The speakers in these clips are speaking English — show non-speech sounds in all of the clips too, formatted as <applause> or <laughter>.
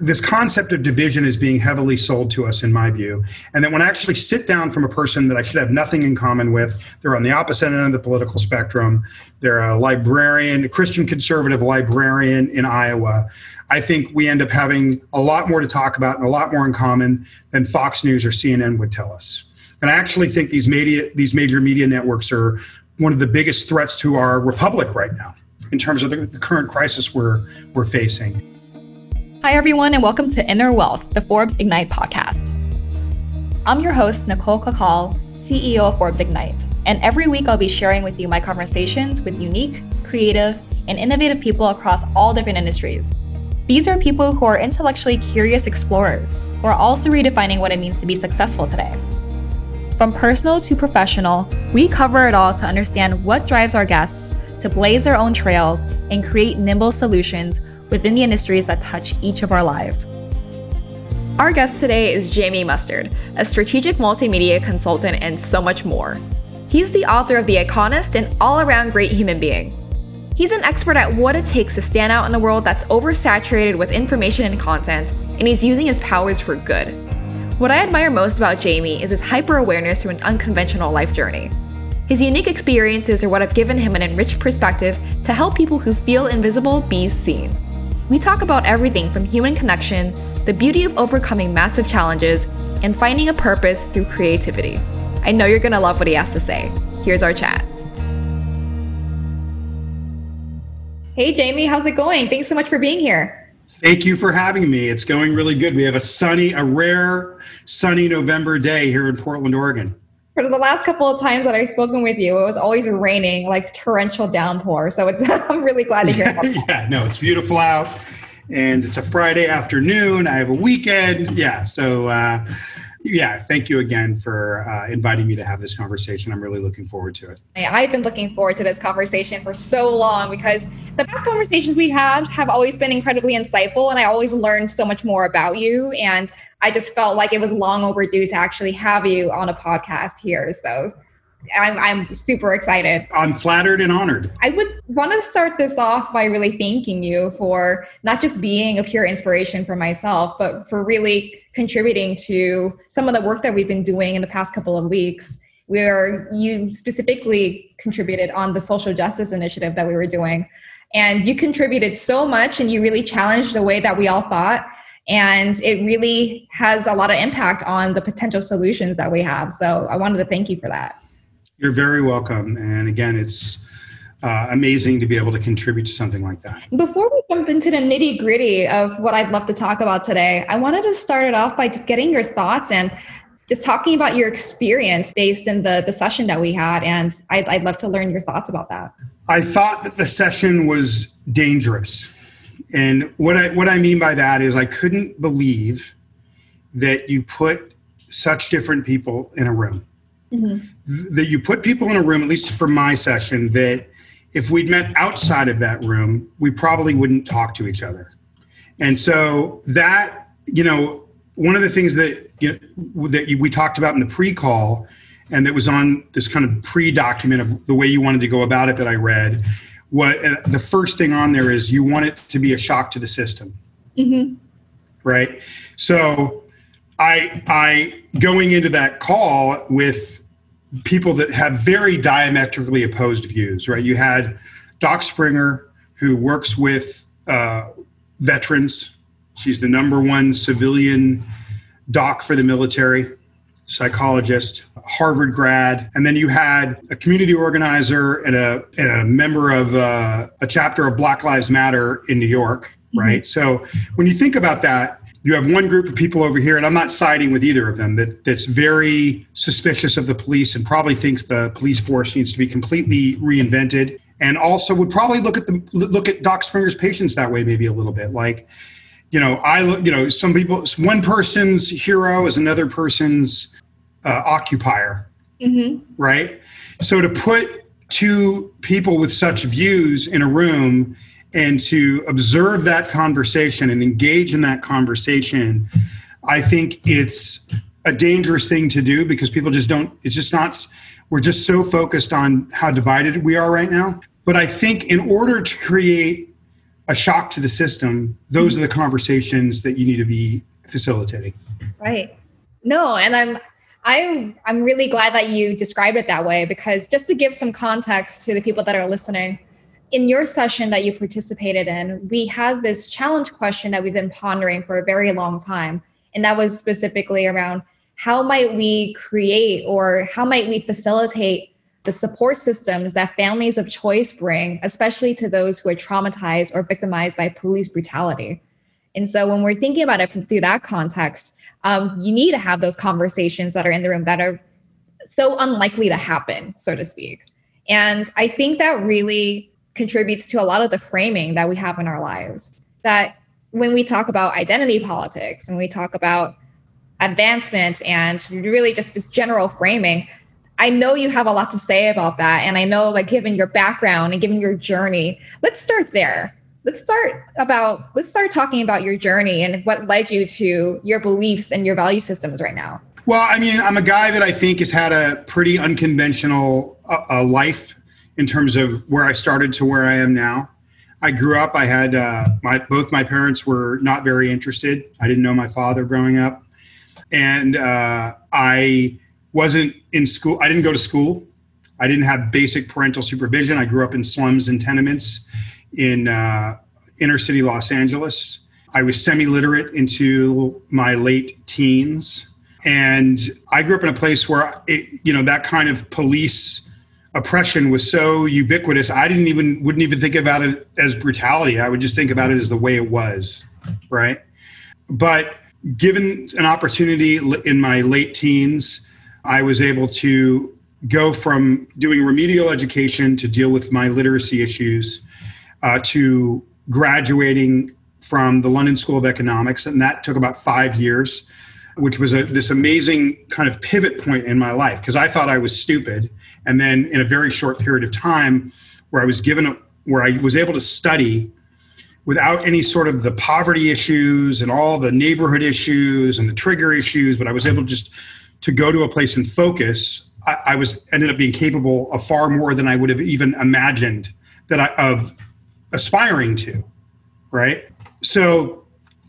this concept of division is being heavily sold to us in my view. And then when i actually sit down from a person that i should have nothing in common with they're on the opposite end of the political spectrum. They're a librarian a christian conservative librarian in iowa. I think we end up having a lot more to talk about and a lot more in common than fox news or cnn would tell us. And i actually think these media these major media networks are one of the biggest threats to our republic right now in terms of the, the current crisis we're we're facing Hi, everyone, and welcome to Inner Wealth, the Forbes Ignite podcast. I'm your host, Nicole Cacal, CEO of Forbes Ignite, and every week I'll be sharing with you my conversations with unique, creative, and innovative people across all different industries. These are people who are intellectually curious explorers who are also redefining what it means to be successful today. From personal to professional, we cover it all to understand what drives our guests to blaze their own trails and create nimble solutions within the industries that touch each of our lives. Our guest today is Jamie Mustard, a strategic multimedia consultant and so much more. He's the author of The Iconist and all around great human being. He's an expert at what it takes to stand out in a world that's oversaturated with information and content, and he's using his powers for good. What I admire most about Jamie is his hyper awareness through an unconventional life journey. His unique experiences are what have given him an enriched perspective to help people who feel invisible be seen. We talk about everything from human connection, the beauty of overcoming massive challenges, and finding a purpose through creativity. I know you're gonna love what he has to say. Here's our chat. Hey, Jamie, how's it going? Thanks so much for being here. Thank you for having me. It's going really good. We have a sunny, a rare sunny November day here in Portland, Oregon. For the last couple of times that I've spoken with you, it was always raining, like torrential downpour. So it's <laughs> I'm really glad to hear. <laughs> yeah, no, it's beautiful out, and it's a Friday afternoon. I have a weekend. Yeah, so uh, yeah, thank you again for uh, inviting me to have this conversation. I'm really looking forward to it. I've been looking forward to this conversation for so long because the past conversations we had have always been incredibly insightful, and I always learned so much more about you and I just felt like it was long overdue to actually have you on a podcast here. So I'm, I'm super excited. I'm flattered and honored. I would want to start this off by really thanking you for not just being a pure inspiration for myself, but for really contributing to some of the work that we've been doing in the past couple of weeks where you specifically contributed on the social justice initiative that we were doing. And you contributed so much and you really challenged the way that we all thought and it really has a lot of impact on the potential solutions that we have so i wanted to thank you for that you're very welcome. And again it's uh, amazing to be able to contribute to something like that. Before we jump into the nitty gritty of what i'd love to talk about today i wanted to start it off by just getting your thoughts and just talking about your experience based in the, the session that we had. And I'd, I'd love to learn your thoughts about that. I thought that the session was dangerous. And what I what I mean by that is I couldn't believe that you put such different people in a room. Mm-hmm. That you put people in a room, at least for my session, that if we'd met outside of that room, we probably wouldn't talk to each other. And so that, you know, one of the things that you know, that we talked about in the pre-call and that was on this kind of pre-document of the way you wanted to go about it that I read what uh, the first thing on there is you want it to be a shock to the system mm-hmm. right so i i going into that call with people that have very diametrically opposed views right you had doc springer who works with uh, veterans she's the number one civilian doc for the military psychologist, Harvard grad, and then you had a community organizer and a, and a member of uh, a chapter of Black Lives Matter in New York, mm-hmm. right? Mm-hmm. So when you think about that, you have one group of people over here, and I'm not siding with either of them, that, that's very suspicious of the police and probably thinks the police force needs to be completely reinvented, and also would probably look at the look at Doc Springer's patients that way, maybe a little bit, like you know, I look, you know, some people, one person's hero is another person's uh, occupier, mm-hmm. right? So to put two people with such views in a room and to observe that conversation and engage in that conversation, I think it's a dangerous thing to do because people just don't, it's just not, we're just so focused on how divided we are right now. But I think in order to create a shock to the system, those are the conversations that you need to be facilitating. Right. No, and I'm I'm I'm really glad that you described it that way because just to give some context to the people that are listening, in your session that you participated in, we had this challenge question that we've been pondering for a very long time, and that was specifically around how might we create or how might we facilitate the support systems that families of choice bring, especially to those who are traumatized or victimized by police brutality. And so when we're thinking about it through that context, um, you need to have those conversations that are in the room that are so unlikely to happen, so to speak. And I think that really contributes to a lot of the framing that we have in our lives. That when we talk about identity politics and we talk about advancement and really just this general framing, I know you have a lot to say about that. And I know, like, given your background and given your journey, let's start there let's start about let's start talking about your journey and what led you to your beliefs and your value systems right now well i mean i'm a guy that i think has had a pretty unconventional uh, uh, life in terms of where i started to where i am now. I grew up i had uh, my both my parents were not very interested. I didn't know my father growing up. And uh, i wasn't in school i didn't go to school. I didn't have basic parental supervision. I grew up in slums and tenements in uh, inner city Los Angeles. I was semi literate into my late teens. And I grew up in a place where, it, you know, that kind of police oppression was so ubiquitous. I didn't even, wouldn't even think about it as brutality. I would just think about it as the way it was. Right. But given an opportunity in my late teens, I was able to go from doing remedial education to deal with my literacy issues uh, to graduating from the London School of Economics, and that took about five years, which was a, this amazing kind of pivot point in my life because I thought I was stupid, and then in a very short period of time, where I was given a, where I was able to study without any sort of the poverty issues and all the neighborhood issues and the trigger issues, but I was able just to go to a place and focus. I, I was ended up being capable of far more than I would have even imagined that I of aspiring to, right? So,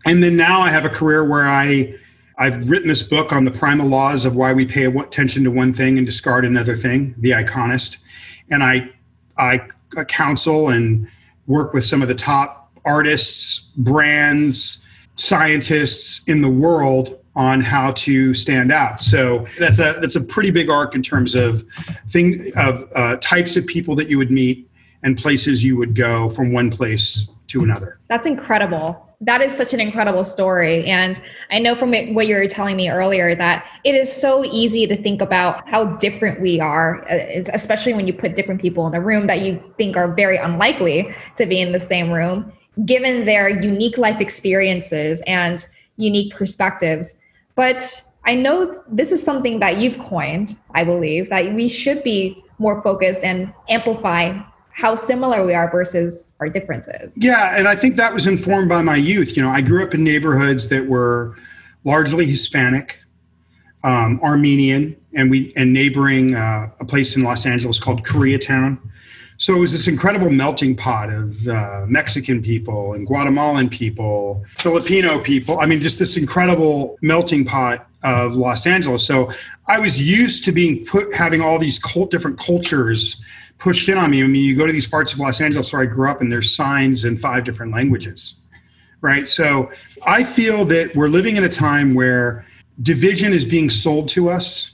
and then now I have a career where I I've written this book on the primal laws of why we pay attention to one thing and discard another thing, The Iconist, and I I counsel and work with some of the top artists, brands, scientists in the world on how to stand out. So that's a that's a pretty big arc in terms of thing of uh, types of people that you would meet, and places you would go from one place to another. That's incredible. That is such an incredible story. And I know from what you were telling me earlier that it is so easy to think about how different we are, uh, especially when you put different people in a room that you think are very unlikely to be in the same room, given their unique life experiences and unique perspectives. But I know this is something that you've coined, I believe, that we should be more focused and amplify how similar we are versus our differences. Yeah, and I think that was informed by my youth. You know, I grew up in neighborhoods that were largely Hispanic, um, Armenian, and we and neighboring uh, a place in Los Angeles called Koreatown. So it was this incredible melting pot of uh, Mexican people and Guatemalan people, Filipino people. I mean, just this incredible melting pot of Los Angeles. So I was used to being put having all these cult, different cultures pushed in on me. I mean, you go to these parts of Los Angeles where I grew up, and there's signs in five different languages, right? So I feel that we're living in a time where division is being sold to us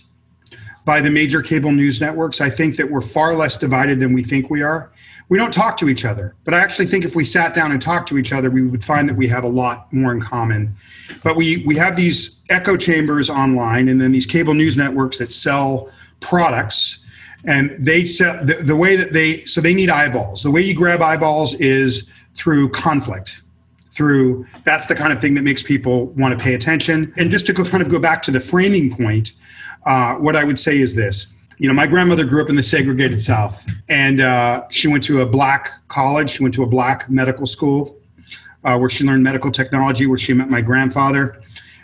by the major cable news networks. I think that we're far less divided than we think we are. We don't talk to each other, but I actually think if we sat down and talked to each other, we would find that we have a lot more in common. But we we have these echo chambers online, and then these cable news networks that sell products and they sell the, the way that they so they need eyeballs. The way you grab eyeballs is through conflict through that's the kind of thing that makes people want to pay attention. And just to kind of go back to the framing point uh, what i would say is this. You know my grandmother grew up in the segregated south and uh, she went to a black college. She went to a black medical school uh, where she learned medical technology where she met my grandfather.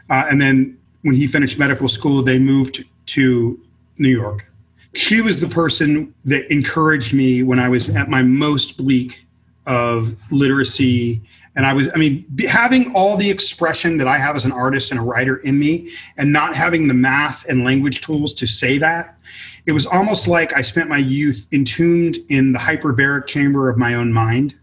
Uh, and then when he finished medical school they moved to new york she was the person that encouraged me when I was at my most bleak of literacy. And i was i mean having all the expression that i have as an artist and a writer in me and not having the math and language tools to say that it was almost like i spent my youth entombed in the hyperbaric chamber of my own mind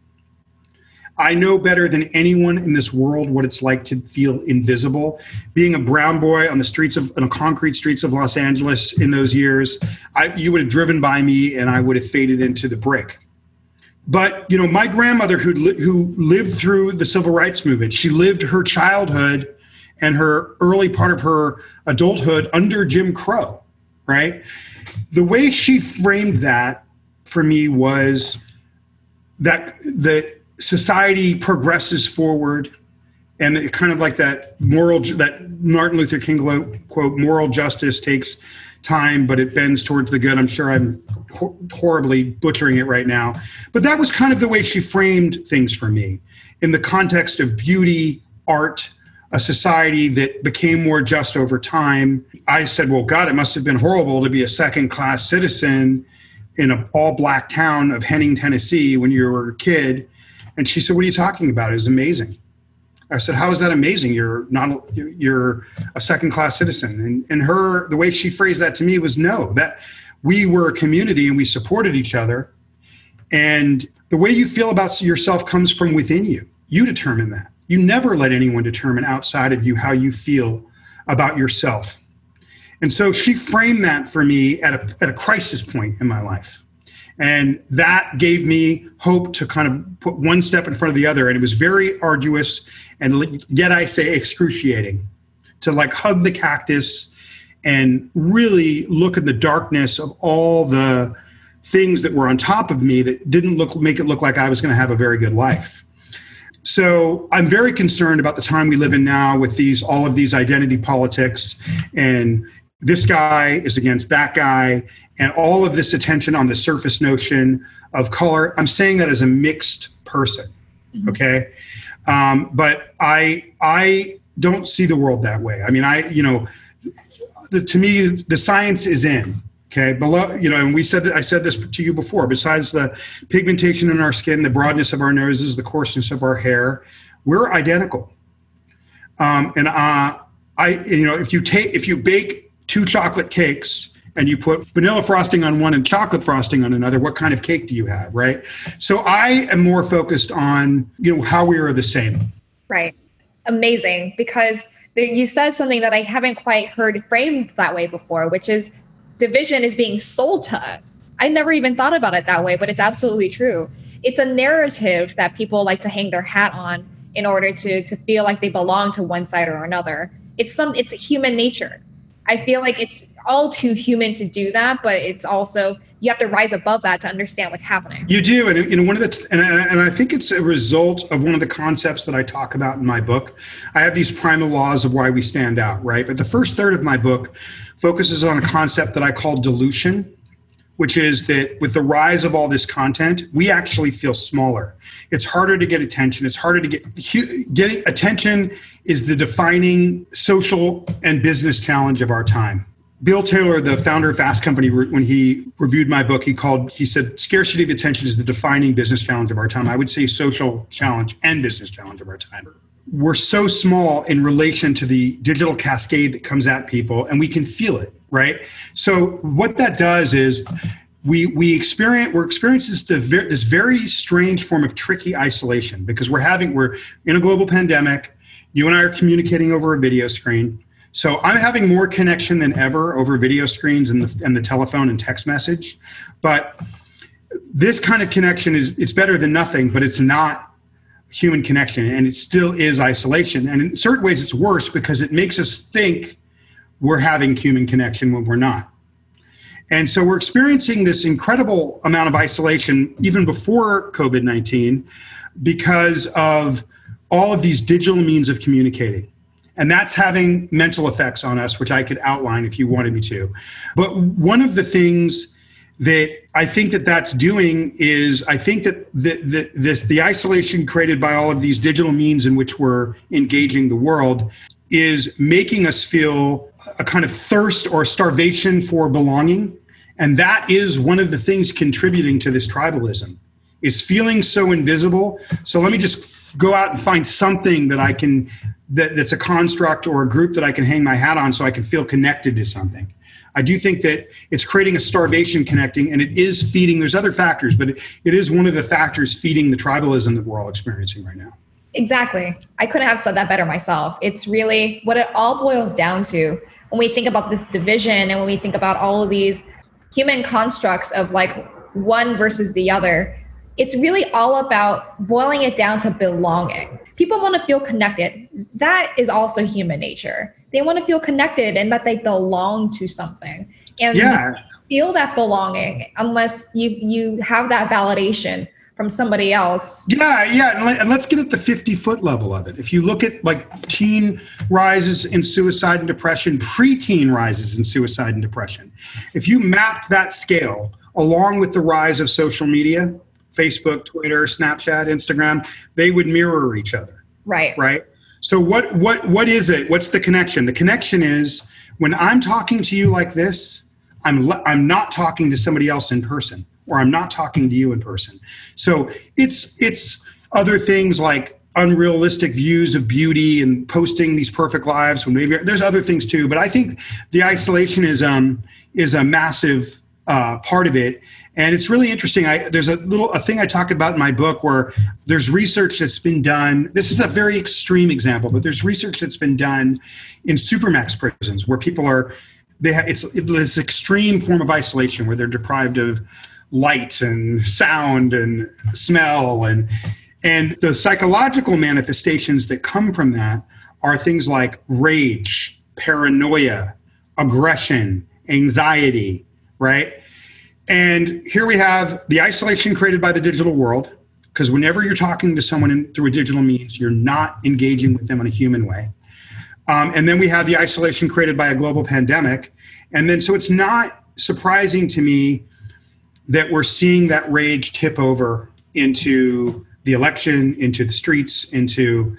I know better than anyone in this world what it's like to feel invisible. Being a brown boy on the streets of, on the concrete streets of Los Angeles in those years, I, you would have driven by me and I would have faded into the brick. But you know, my grandmother who who lived through the civil rights movement, she lived her childhood and her early part of her adulthood under Jim Crow, right? The way she framed that for me was that the society progresses forward and it kind of like that moral that martin luther king quote moral justice takes time but it bends towards the good. I'm sure i'm horribly butchering it right now but that was kind of the way she framed things for me. In the context of beauty art a society that became more just over time i said well god it must have been horrible to be a second class citizen in an all black town of henning tennessee when you were a kid and she said, "What are you talking about? It was amazing." I said, "How is that amazing? You're not you're a second class citizen." And and her the way she phrased that to me was no that we were a community and we supported each other, and the way you feel about yourself comes from within you. You determine that. You never let anyone determine outside of you how you feel about yourself. And so she framed that for me at a, at a crisis point in my life. And that gave me hope to kind of put one step in front of the other. And it was very arduous and yet I say excruciating to like hug the cactus and really look in the darkness of all the things that were on top of me that didn't look make it look like I was going to have a very good life. So I'm very concerned about the time we live in now with these all of these identity politics and this guy is against that guy and all of this attention on the surface notion of color i'm saying that as a mixed person mm-hmm. okay? Um, but i i don't see the world that way. I mean i you know the, to me the science is in okay? Below you know and we said that i said this to you before besides the pigmentation in our skin the broadness of our noses the coarseness of our hair we're identical. Um, and uh, i you know if you take if you bake two chocolate cakes and you put vanilla frosting on one and chocolate frosting on another, what kind of cake do you have, right? So I am more focused on, you know, how we are the same. Right. Amazing. Because you said something that I haven't quite heard framed that way before, which is division is being sold to us. I never even thought about it that way, but it's absolutely true. It's a narrative that people like to hang their hat on in order to to feel like they belong to one side or another. It's some it's human nature. I feel like it's all too human to do that, but it's also you have to rise above that to understand what's happening. You do, and you know one of the and, and I think it's a result of one of the concepts that I talk about in my book. I have these primal laws of why we stand out, right? But the first third of my book focuses on a concept that I call dilution which is that with the rise of all this content, we actually feel smaller. It's harder to get attention. It's harder to get getting attention is the defining social and business challenge of our time. Bill Taylor, the founder of Fast Company, when he reviewed my book, he called he said scarcity of attention is the defining business challenge of our time. I would say social challenge and business challenge of our time. We're so small in relation to the digital cascade that comes at people, and we can feel it right? So what that does is we we experience we're experiencing this, very strange form of tricky isolation because we're having we're in a global pandemic. You and I are communicating over a video screen. So I'm having more connection than ever over video screens and the, and the telephone and text message. But this kind of connection is it's better than nothing, but it's not human connection and it still is isolation. And in certain ways it's worse because it makes us think we're having human connection when we're not. And so we're experiencing this incredible amount of isolation even before COVID 19 because of all of these digital means of communicating. And that's having mental effects on us, which I could outline if you wanted me to. But one of the things that I think that that's doing is I think that the, the, this the isolation created by all of these digital means in which we're engaging the world is making us feel a kind of thirst or starvation for belonging. And that is one of the things contributing to this tribalism is feeling so invisible. So let me just go out and find something that I can that, that's a construct or a group that I can hang my hat on so I can feel connected to something. I do think that it's creating a starvation connecting and it is feeding, there's other factors, but it, it is one of the factors feeding the tribalism that we're all experiencing right now. Exactly. I couldn't have said that better myself. It's really what it all boils down to when we think about this division and when we think about all of these human constructs of like one versus the other. It's really all about boiling it down to belonging. People want to feel connected. That is also human nature. They want to feel connected and that they belong to something. And yeah. feel that belonging unless you you have that validation from somebody else. Yeah, yeah, and let's get at the 50 foot level of it. If you look at like teen rises in suicide and depression, preteen rises in suicide and depression, if you map that scale along with the rise of social media, Facebook, Twitter, Snapchat, Instagram, they would mirror each other. Right. Right. So what what what is it? What's the connection? The connection is when I'm talking to you like this, I'm I'm not talking to somebody else in person or I'm not talking to you in person. So it's it's other things like unrealistic views of beauty and posting these perfect lives when maybe there's other things too but i think the isolation is um is a massive uh, part of it. And it's really interesting. I, there's a little a thing i talk about in my book where there's research that's been done. This is a very extreme example but there's research that's been done in supermax prisons where people are they have, it's this extreme form of isolation where they're deprived of light and sound and smell and and the psychological manifestations that come from that are things like rage, paranoia, aggression, anxiety, right? And here we have the isolation created by the digital world, because whenever you're talking to someone in, through a digital means, you're not engaging with them in a human way. Um, and then we have the isolation created by a global pandemic. And then, so it's not surprising to me that we're seeing that rage tip over into the election, into the streets, into.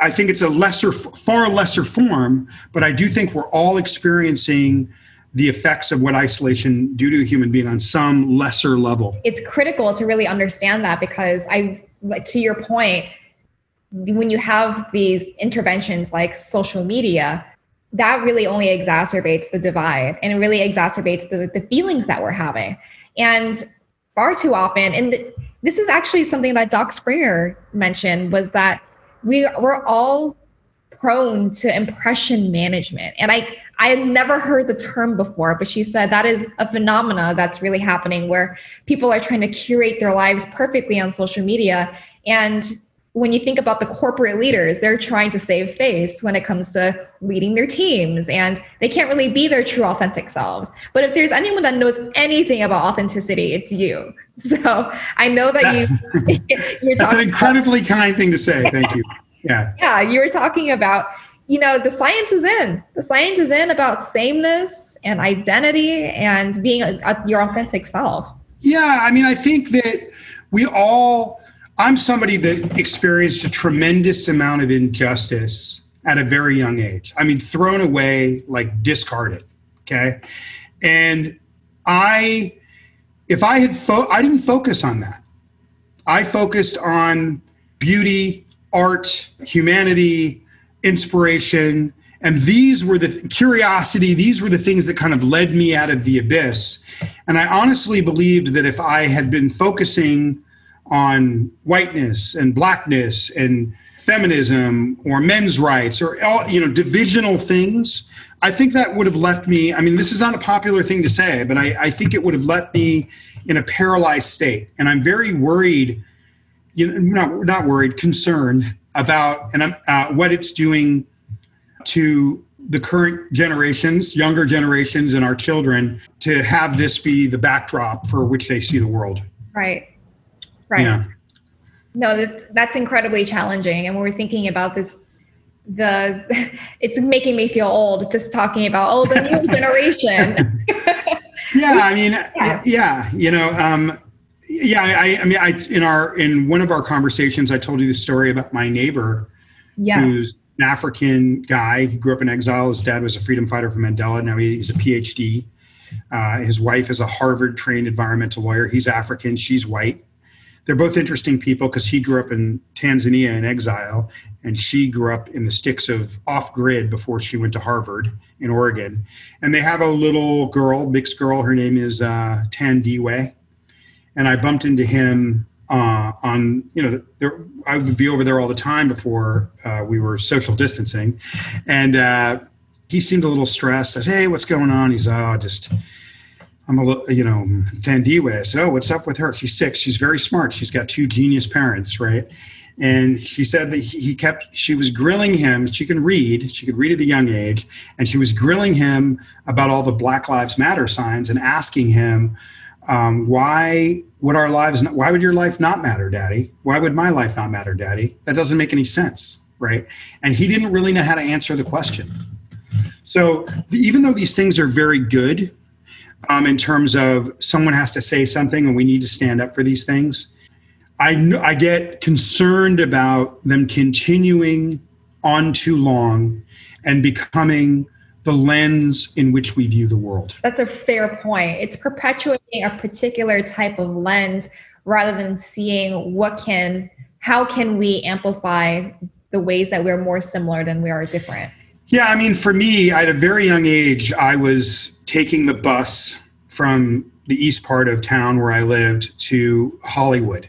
I think it's a lesser, far lesser form, but I do think we're all experiencing the effects of what isolation do to a human being on some lesser level. It's critical to really understand that because I, to your point, when you have these interventions like social media, that really only exacerbates the divide and it really exacerbates the, the feelings that we're having. And far too often, and this is actually something that Doc Springer mentioned, was that we we're all prone to impression management. And I I had never heard the term before, but she said that is a phenomena that's really happening where people are trying to curate their lives perfectly on social media and when you think about the corporate leaders, they're trying to save face when it comes to leading their teams and they can't really be their true authentic selves. But if there's anyone that knows anything about authenticity, it's you. <laughs> So I know that you <laughs> you're That's an incredibly about, kind thing to say. Thank you. Yeah. Yeah, you were talking about you know the science is in the science is in about sameness and identity and being a, a, your authentic self yeah i mean i think that we all I'm somebody that experienced a tremendous amount of injustice at a very young age. I mean, thrown away, like discarded. Okay. And I, if I had, fo- I didn't focus on that. I focused on beauty, art, humanity, inspiration. And these were the curiosity, these were the things that kind of led me out of the abyss. And I honestly believed that if I had been focusing on whiteness and blackness and feminism or men's rights or all you know divisional things i think that would have left me i mean this is not a popular thing to say but i, I think it would have left me in a paralyzed state. And i'm very worried you know not, not worried concerned about and I'm, uh, what it's doing to the current generations younger generations and our children to have this be the backdrop for which they see the world. Right Right. Yeah. No, that's, that's incredibly challenging. And when we're thinking about this, the <laughs> it's making me feel old just talking about oh the new <laughs> generation. <laughs> yeah, I mean, yeah, yeah you know, um, yeah, I, I mean, I in our in one of our conversations, I told you the story about my neighbor, yes. who's an African guy. He grew up in exile. His dad was a freedom fighter for Mandela. Now he's a PhD. Uh, his wife is a Harvard trained environmental lawyer. He's African. She's white. They're both interesting people because he grew up in Tanzania in exile, and she grew up in the sticks of off grid before she went to Harvard in Oregon. And they have a little girl, mixed girl. Her name is uh, Thandiwe. And I bumped into him uh, on, you know, there, I would be over there all the time before uh, we were social distancing. And uh, he seemed a little stressed. I said, Hey, what's going on? He's, oh, just, I'm a little, you know, Thandiwe. I said, Oh, what's up with her? She's six. She's very smart. She's got two genius parents, right? and she said that he kept she was grilling him she can read she could read at a young age and she was grilling him about all the black lives matter signs and asking him um, why would our lives not, why would your life not matter daddy why would my life not matter daddy that doesn't make any sense right and he didn't really know how to answer the question so even though these things are very good um, in terms of someone has to say something and we need to stand up for these things I, I get concerned about them continuing on too long and becoming the lens in which we view the world. That's a fair point. It's perpetuating a particular type of lens rather than seeing what can, how can we amplify the ways that we're more similar than we are different. Yeah, I mean, for me, at a very young age, I was taking the bus from the east part of town where I lived to Hollywood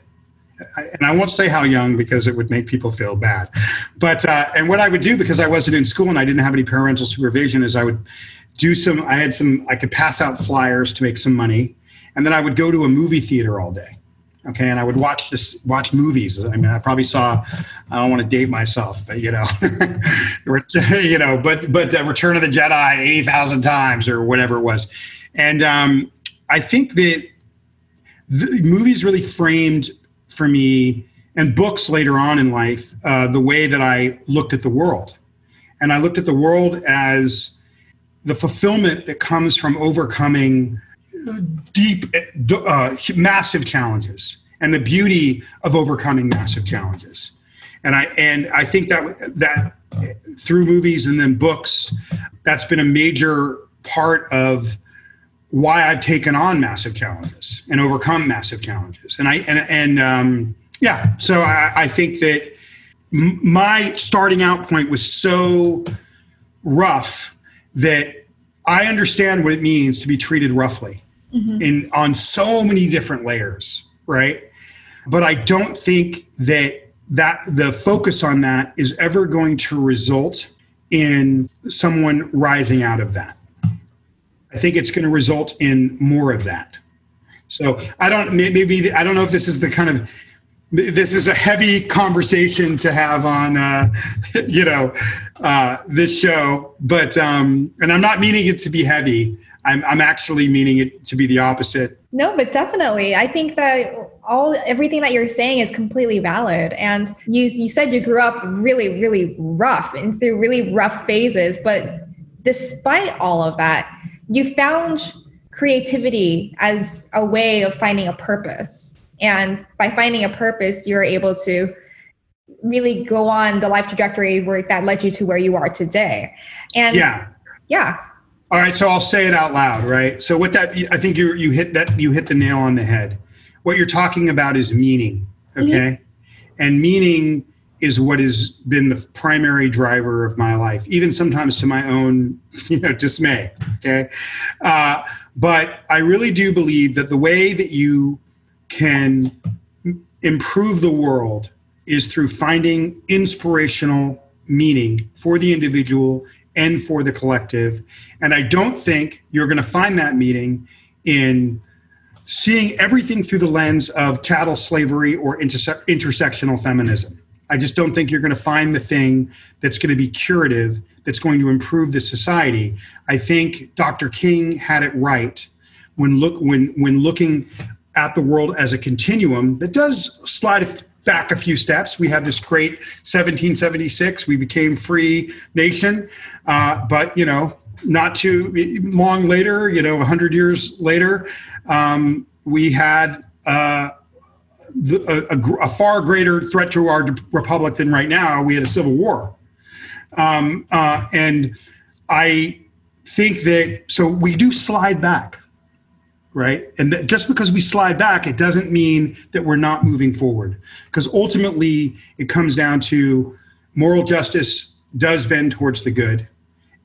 and I won't say how young because it would make people feel bad. But uh, and what I would do because I wasn't in school and I didn't have any parental supervision is I would do some. I had some. I could pass out flyers to make some money, and then I would go to a movie theater all day. Okay, and I would watch this, watch movies. I mean, I probably saw. I don't want to date myself, but you know, <laughs> <laughs> you know, but but uh, Return of the Jedi eighty thousand times or whatever it was, and um, I think that the movies really framed for me and books later on in life uh, the way that I looked at the world. And I looked at the world as the fulfillment that comes from overcoming deep, uh, massive challenges and the beauty of overcoming massive challenges. And I, and I think that, that through movies and then books, that's been a major part of why I've taken on massive challenges and overcome massive challenges. And I and and um, yeah, so I, I think that my starting out point was so rough that I understand what it means to be treated roughly mm-hmm. in on so many different layers, right? But I don't think that that the focus on that is ever going to result in someone rising out of that. I think it's going to result in more of that. So I don't maybe I don't know if this is the kind of this is a heavy conversation to have on uh, <laughs> you know uh, this show, but um, and I'm not meaning it to be heavy. I'm I'm actually meaning it to be the opposite. No, but definitely, I think that all everything that you're saying is completely valid. And you you said you grew up really really rough and through really rough phases, but despite all of that you found creativity as a way of finding a purpose. And by finding a purpose, you're able to really go on the life trajectory where that led you to where you are today. And yeah. Yeah. All right, so I'll say it out loud, right? So with that I think you you hit that you hit the nail on the head. What you're talking about is meaning, okay? Mm-hmm. And meaning is what has been the primary driver of my life, even sometimes to my own, <laughs> you know, dismay. Okay, uh, but I really do believe that the way that you can improve the world is through finding inspirational meaning for the individual and for the collective. And I don't think you're going to find that meaning in seeing everything through the lens of chattel slavery or interse- intersectional feminism. I just don't think you're going to find the thing that's going to be curative, that's going to improve the society. I think Dr. King had it right when look when when looking at the world as a continuum that does slide back a few steps. We had this great 1776. We became free nation, uh, but you know, not too long later, you know, 100 years later, um, we had. Uh, the, a, a, far greater threat to our republic than right now. We had a civil war, um, uh, and I think that so we do slide back, right? And that just because we slide back, it doesn't mean that we're not moving forward. Because ultimately, it comes down to moral justice does bend towards the good.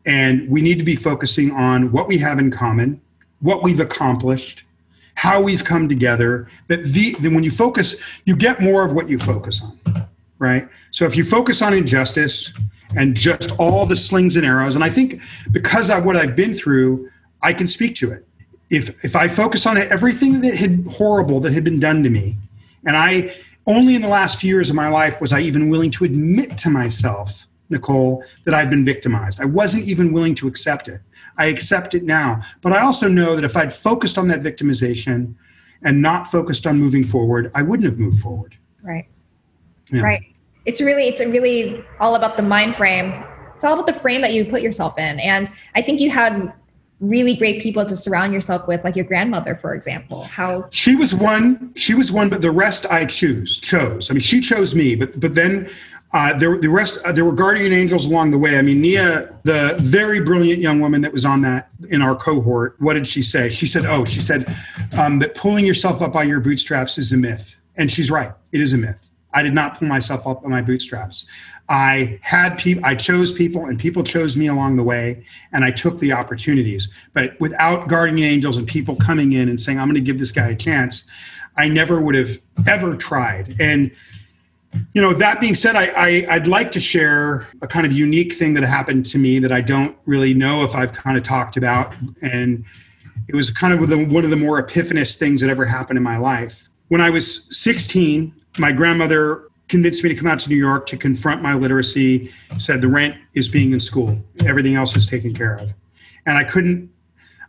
And we need to be focusing on what we have in common, what we've accomplished, how we've come together. That the, then when you focus, you get more of what you focus on, right? So if you focus on injustice and just all the slings and arrows, and I think because of what I've been through, I can speak to it if if I focus on everything that had horrible that had been done to me, and I only in the last few years of my life was I even willing to admit to myself, Nicole, that I'd been victimized. I wasn't even willing to accept it. I accept it now, but I also know that if I'd focused on that victimization and not focused on moving forward, I wouldn't have moved forward. Right. Yeah. Right. It's really it's really all about the mind frame. It's all about the frame that you put yourself in. And I think you had really great people to surround yourself with like your grandmother for example. How she was one she was one but the rest i choose chose. I mean she chose me but but then uh, there, the rest uh, there were guardian angels along the way. I mean nia the very brilliant young woman that was on that in our cohort what did she say? She said oh she said um, that pulling yourself up by your bootstraps is a myth. And she's right. It is a myth. I did not pull myself up by my bootstraps I had people, I chose people, and people chose me along the way, and I took the opportunities. But without guardian angels and people coming in and saying, I'm going to give this guy a chance, I never would have ever tried. And, you know, that being said, I, I, would like to share a kind of unique thing that happened to me that I don't really know if I've kind of talked about. And it was kind of one of the more epiphanous things that ever happened in my life. When I was 16, my grandmother convinced me to come out to New York to confront my literacy. Said the rent is being in school, everything else is taken care of, and I couldn't.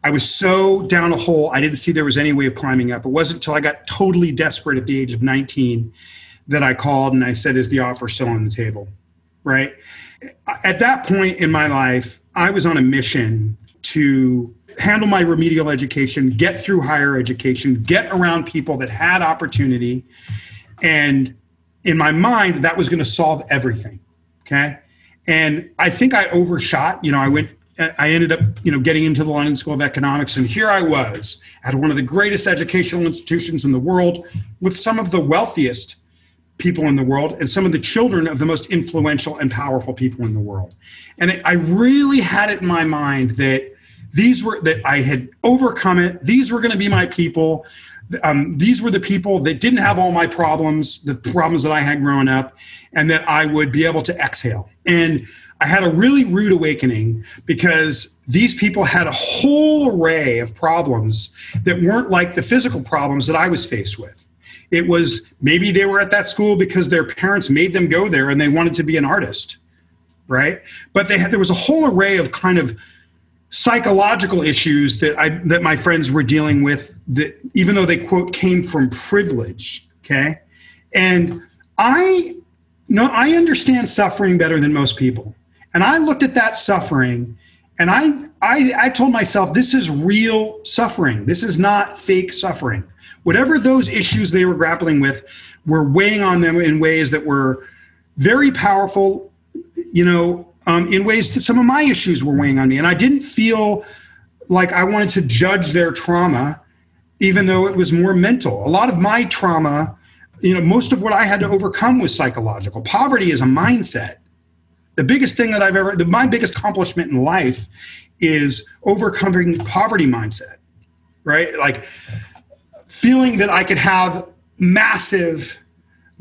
I was so down a hole. I didn't see there was any way of climbing up. It wasn't until I got totally desperate at the age of 19 that I called and I said, "Is the offer still on the table?" Right. At that point in my life, I was on a mission to handle my remedial education, get through higher education, get around people that had opportunity, and in my mind that was going to solve everything okay? And i think i overshot you know i went i ended up you know getting into the london school of economics and here i was at one of the greatest educational institutions in the world with some of the wealthiest people in the world and some of the children of the most influential and powerful people in the world. And i really had it in my mind that these were that i had overcome it these were going to be my people um, these were the people that didn't have all my problems, the problems that I had growing up, and that I would be able to exhale. And I had a really rude awakening because these people had a whole array of problems that weren't like the physical problems that I was faced with. It was maybe they were at that school because their parents made them go there and they wanted to be an artist, right? But they had there was a whole array of kind of psychological issues that I that my friends were dealing with that even though they quote came from privilege okay? And I no I understand suffering better than most people. And I looked at that suffering and I I I told myself this is real suffering. This is not fake suffering. Whatever those issues they were grappling with were weighing on them in ways that were very powerful you know um, in ways that some of my issues were weighing on me. And I didn't feel like I wanted to judge their trauma, even though it was more mental. A lot of my trauma, you know, most of what I had to overcome was psychological. Poverty is a mindset. The biggest thing that I've ever, the, my biggest accomplishment in life is overcoming poverty mindset, right? Like feeling that I could have massive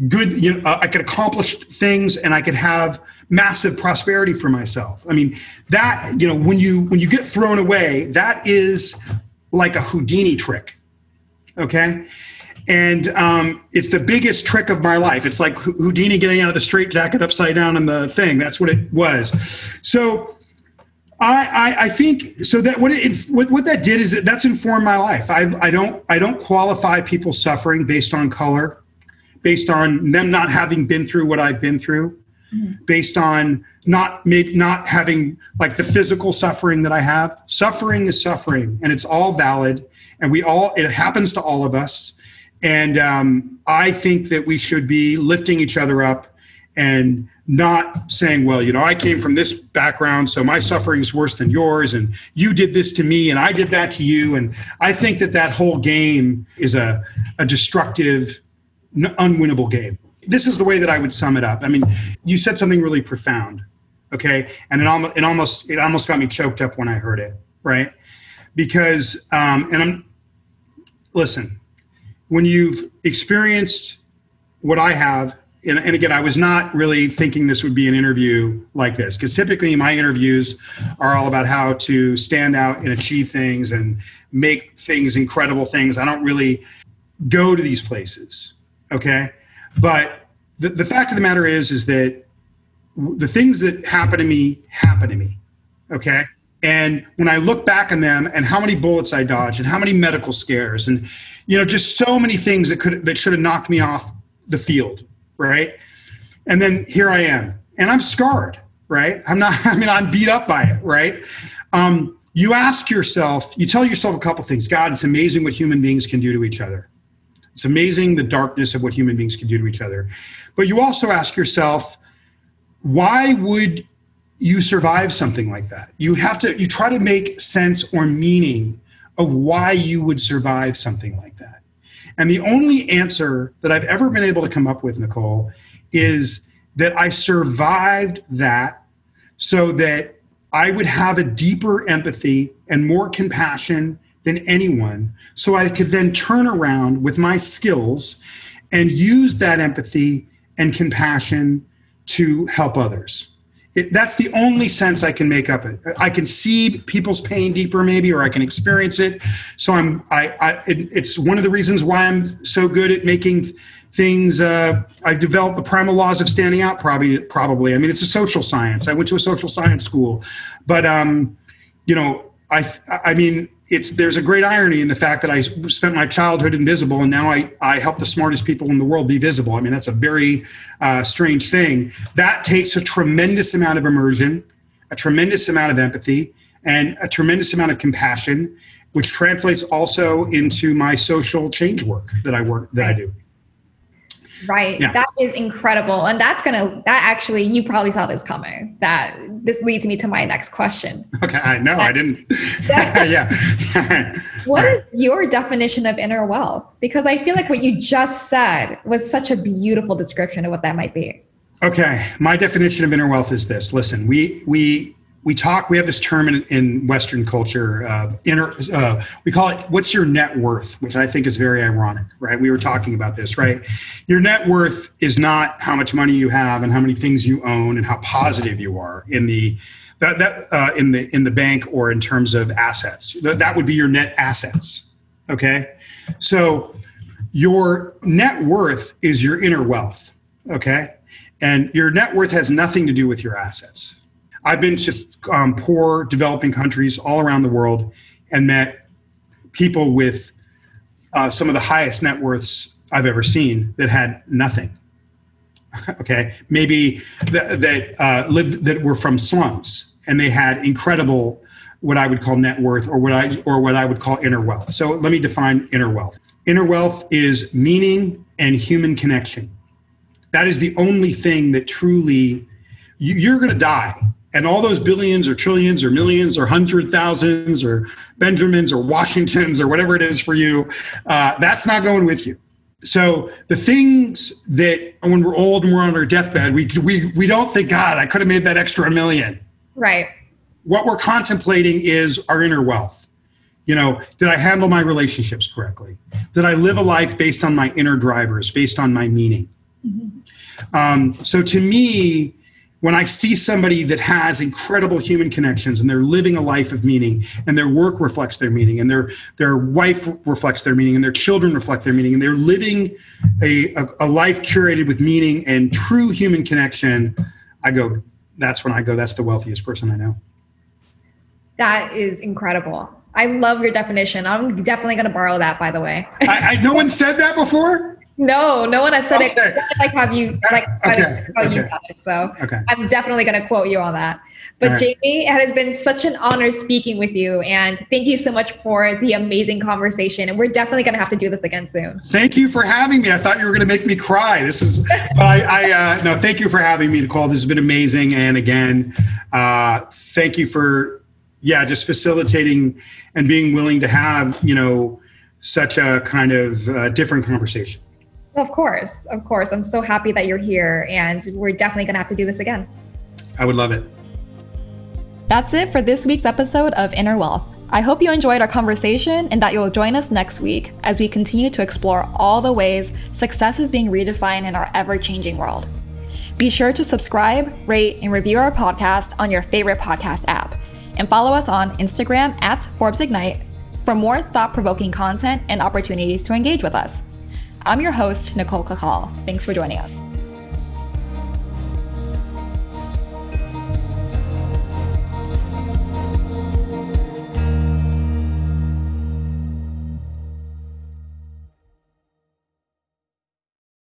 good you know uh, i could accomplish things and i could have massive prosperity for myself i mean that you know when you when you get thrown away that is like a houdini trick okay and um, it's the biggest trick of my life it's like houdini getting out of the straitjacket upside down in the thing that's what it was so I, I, I think so that what it what, what that did is that that's informed my life. I, I don't I don't qualify people suffering based on color based on them not having been through what I've been through, mm-hmm. based on not maybe not having like the physical suffering that I have. Suffering is suffering, and it's all valid, and we all it happens to all of us. And um, I think that we should be lifting each other up and not saying, well, you know, I came from this background, so my suffering is worse than yours, and you did this to me, and I did that to you. And I think that that whole game is a, a destructive, unwinnable game. This is the way that I would sum it up. I mean, you said something really profound, okay, and it almost it almost it almost got me choked up when I heard it, right? Because um, and I'm listen, when you've experienced what I have and, and, again, I was not really thinking this would be an interview like this because typically my interviews are all about how to stand out and achieve things and make things incredible things. I don't really go to these places, okay? But the, the fact of the matter is, is that the things that happen to me happen to me, okay? And when I look back on them and how many bullets I dodged and how many medical scares and you know just so many things that could that should have knocked me off the field right? And then here I am, and I'm scarred, right? I'm not, <laughs> I mean, I'm beat up by it, right? Um, you ask yourself, you tell yourself a couple things. God, it's amazing what human beings can do to each other. It's amazing the darkness of what human beings can do to each other. But you also ask yourself, why would you survive something like that? You have to, you try to make sense or meaning of why you would survive something like that. And the only answer that I've ever been able to come up with, Nicole, is that I survived that so that I would have a deeper empathy and more compassion than anyone. So I could then turn around with my skills and use that empathy and compassion to help others. It, that's the only sense I can make up it. I can see people's pain deeper, maybe, or I can experience it. So I'm. I. I it, it's one of the reasons why I'm so good at making things. Uh, I've developed the primal laws of standing out. Probably. Probably. I mean, it's a social science. I went to a social science school, but um, you know, I. I mean, it's there's a great irony in the fact that I spent my childhood invisible and now I, I help the smartest people in the world be visible. I mean, that's a very uh, strange thing. That takes a tremendous amount of immersion, a tremendous amount of empathy, and a tremendous amount of compassion, which translates also into my social change work that I work that I do. Right. Yeah. That is incredible. And that's going to, that actually, you probably saw this coming. That this leads me to my next question. Okay. I know. I didn't. <laughs> yeah. <laughs> <laughs> what is your definition of inner wealth? Because I feel like what you just said was such a beautiful description of what that might be. Okay. My definition of inner wealth is this listen, we, we, we talk we have this term in, in western culture uh, inner uh, we call it what's your net worth which i think is very ironic right? We were talking about this right? Your net worth is not how much money you have and how many things you own and how positive you are in the that, that uh, in the in the bank or in terms of assets. That, that would be your net assets okay? So your net worth is your inner wealth okay? And your net worth has nothing to do with your assets I've been to um, poor developing countries all around the world and met people with uh, some of the highest net worths I've ever seen that had nothing. <laughs> okay, maybe that that uh, lived that were from slums and they had incredible what I would call net worth or what I or what I would call inner wealth. So let me define inner wealth. Inner wealth is meaning and human connection. That is the only thing that truly you, you're going to die and all those billions or trillions or millions or hundred thousands or Benjamins or Washingtons or whatever it is for you, uh, that's not going with you. So the things that when we're old and we're on our deathbed, we, we, we don't think, God, I could have made that extra million. Right. What we're contemplating is our inner wealth. You know, did I handle my relationships correctly? Did I live a life based on my inner drivers, based on my meaning? Mm-hmm. Um, so to me, when I see somebody that has incredible human connections and they're living a life of meaning and their work reflects their meaning and their their wife reflects their meaning and their children reflect their meaning and they're living a, a, a life curated with meaning and true human connection, I go, that's when I go, that's the wealthiest person I know. That is incredible. I love your definition. I'm definitely going to borrow that, by the way. I, I, no one said that before. No, no one has said okay. it. Like have you like okay. how okay. you said it. So okay. I'm definitely going to quote you on that. But right. Jamie, it has been such an honor speaking with you, and thank you so much for the amazing conversation. And we're definitely going to have to do this again soon. Thank you for having me. I thought you were going to make me cry. This is, but I, I uh, no, thank you for having me, Nicole. This has been amazing. And again, uh, thank you for, yeah, just facilitating and being willing to have, you know, such a kind of uh, different conversation. Of course, of course. I'm so happy that you're here, and we're definitely going to have to do this again. I would love it. That's it for this week's episode of Inner Wealth. I hope you enjoyed our conversation and that you'll join us next week as we continue to explore all the ways success is being redefined in our ever changing world. Be sure to subscribe, rate, and review our podcast on your favorite podcast app. And follow us on Instagram at Forbes Ignite for more thought provoking content and opportunities to engage with us. I'm your host, Nicole Cacal. Thanks for joining us.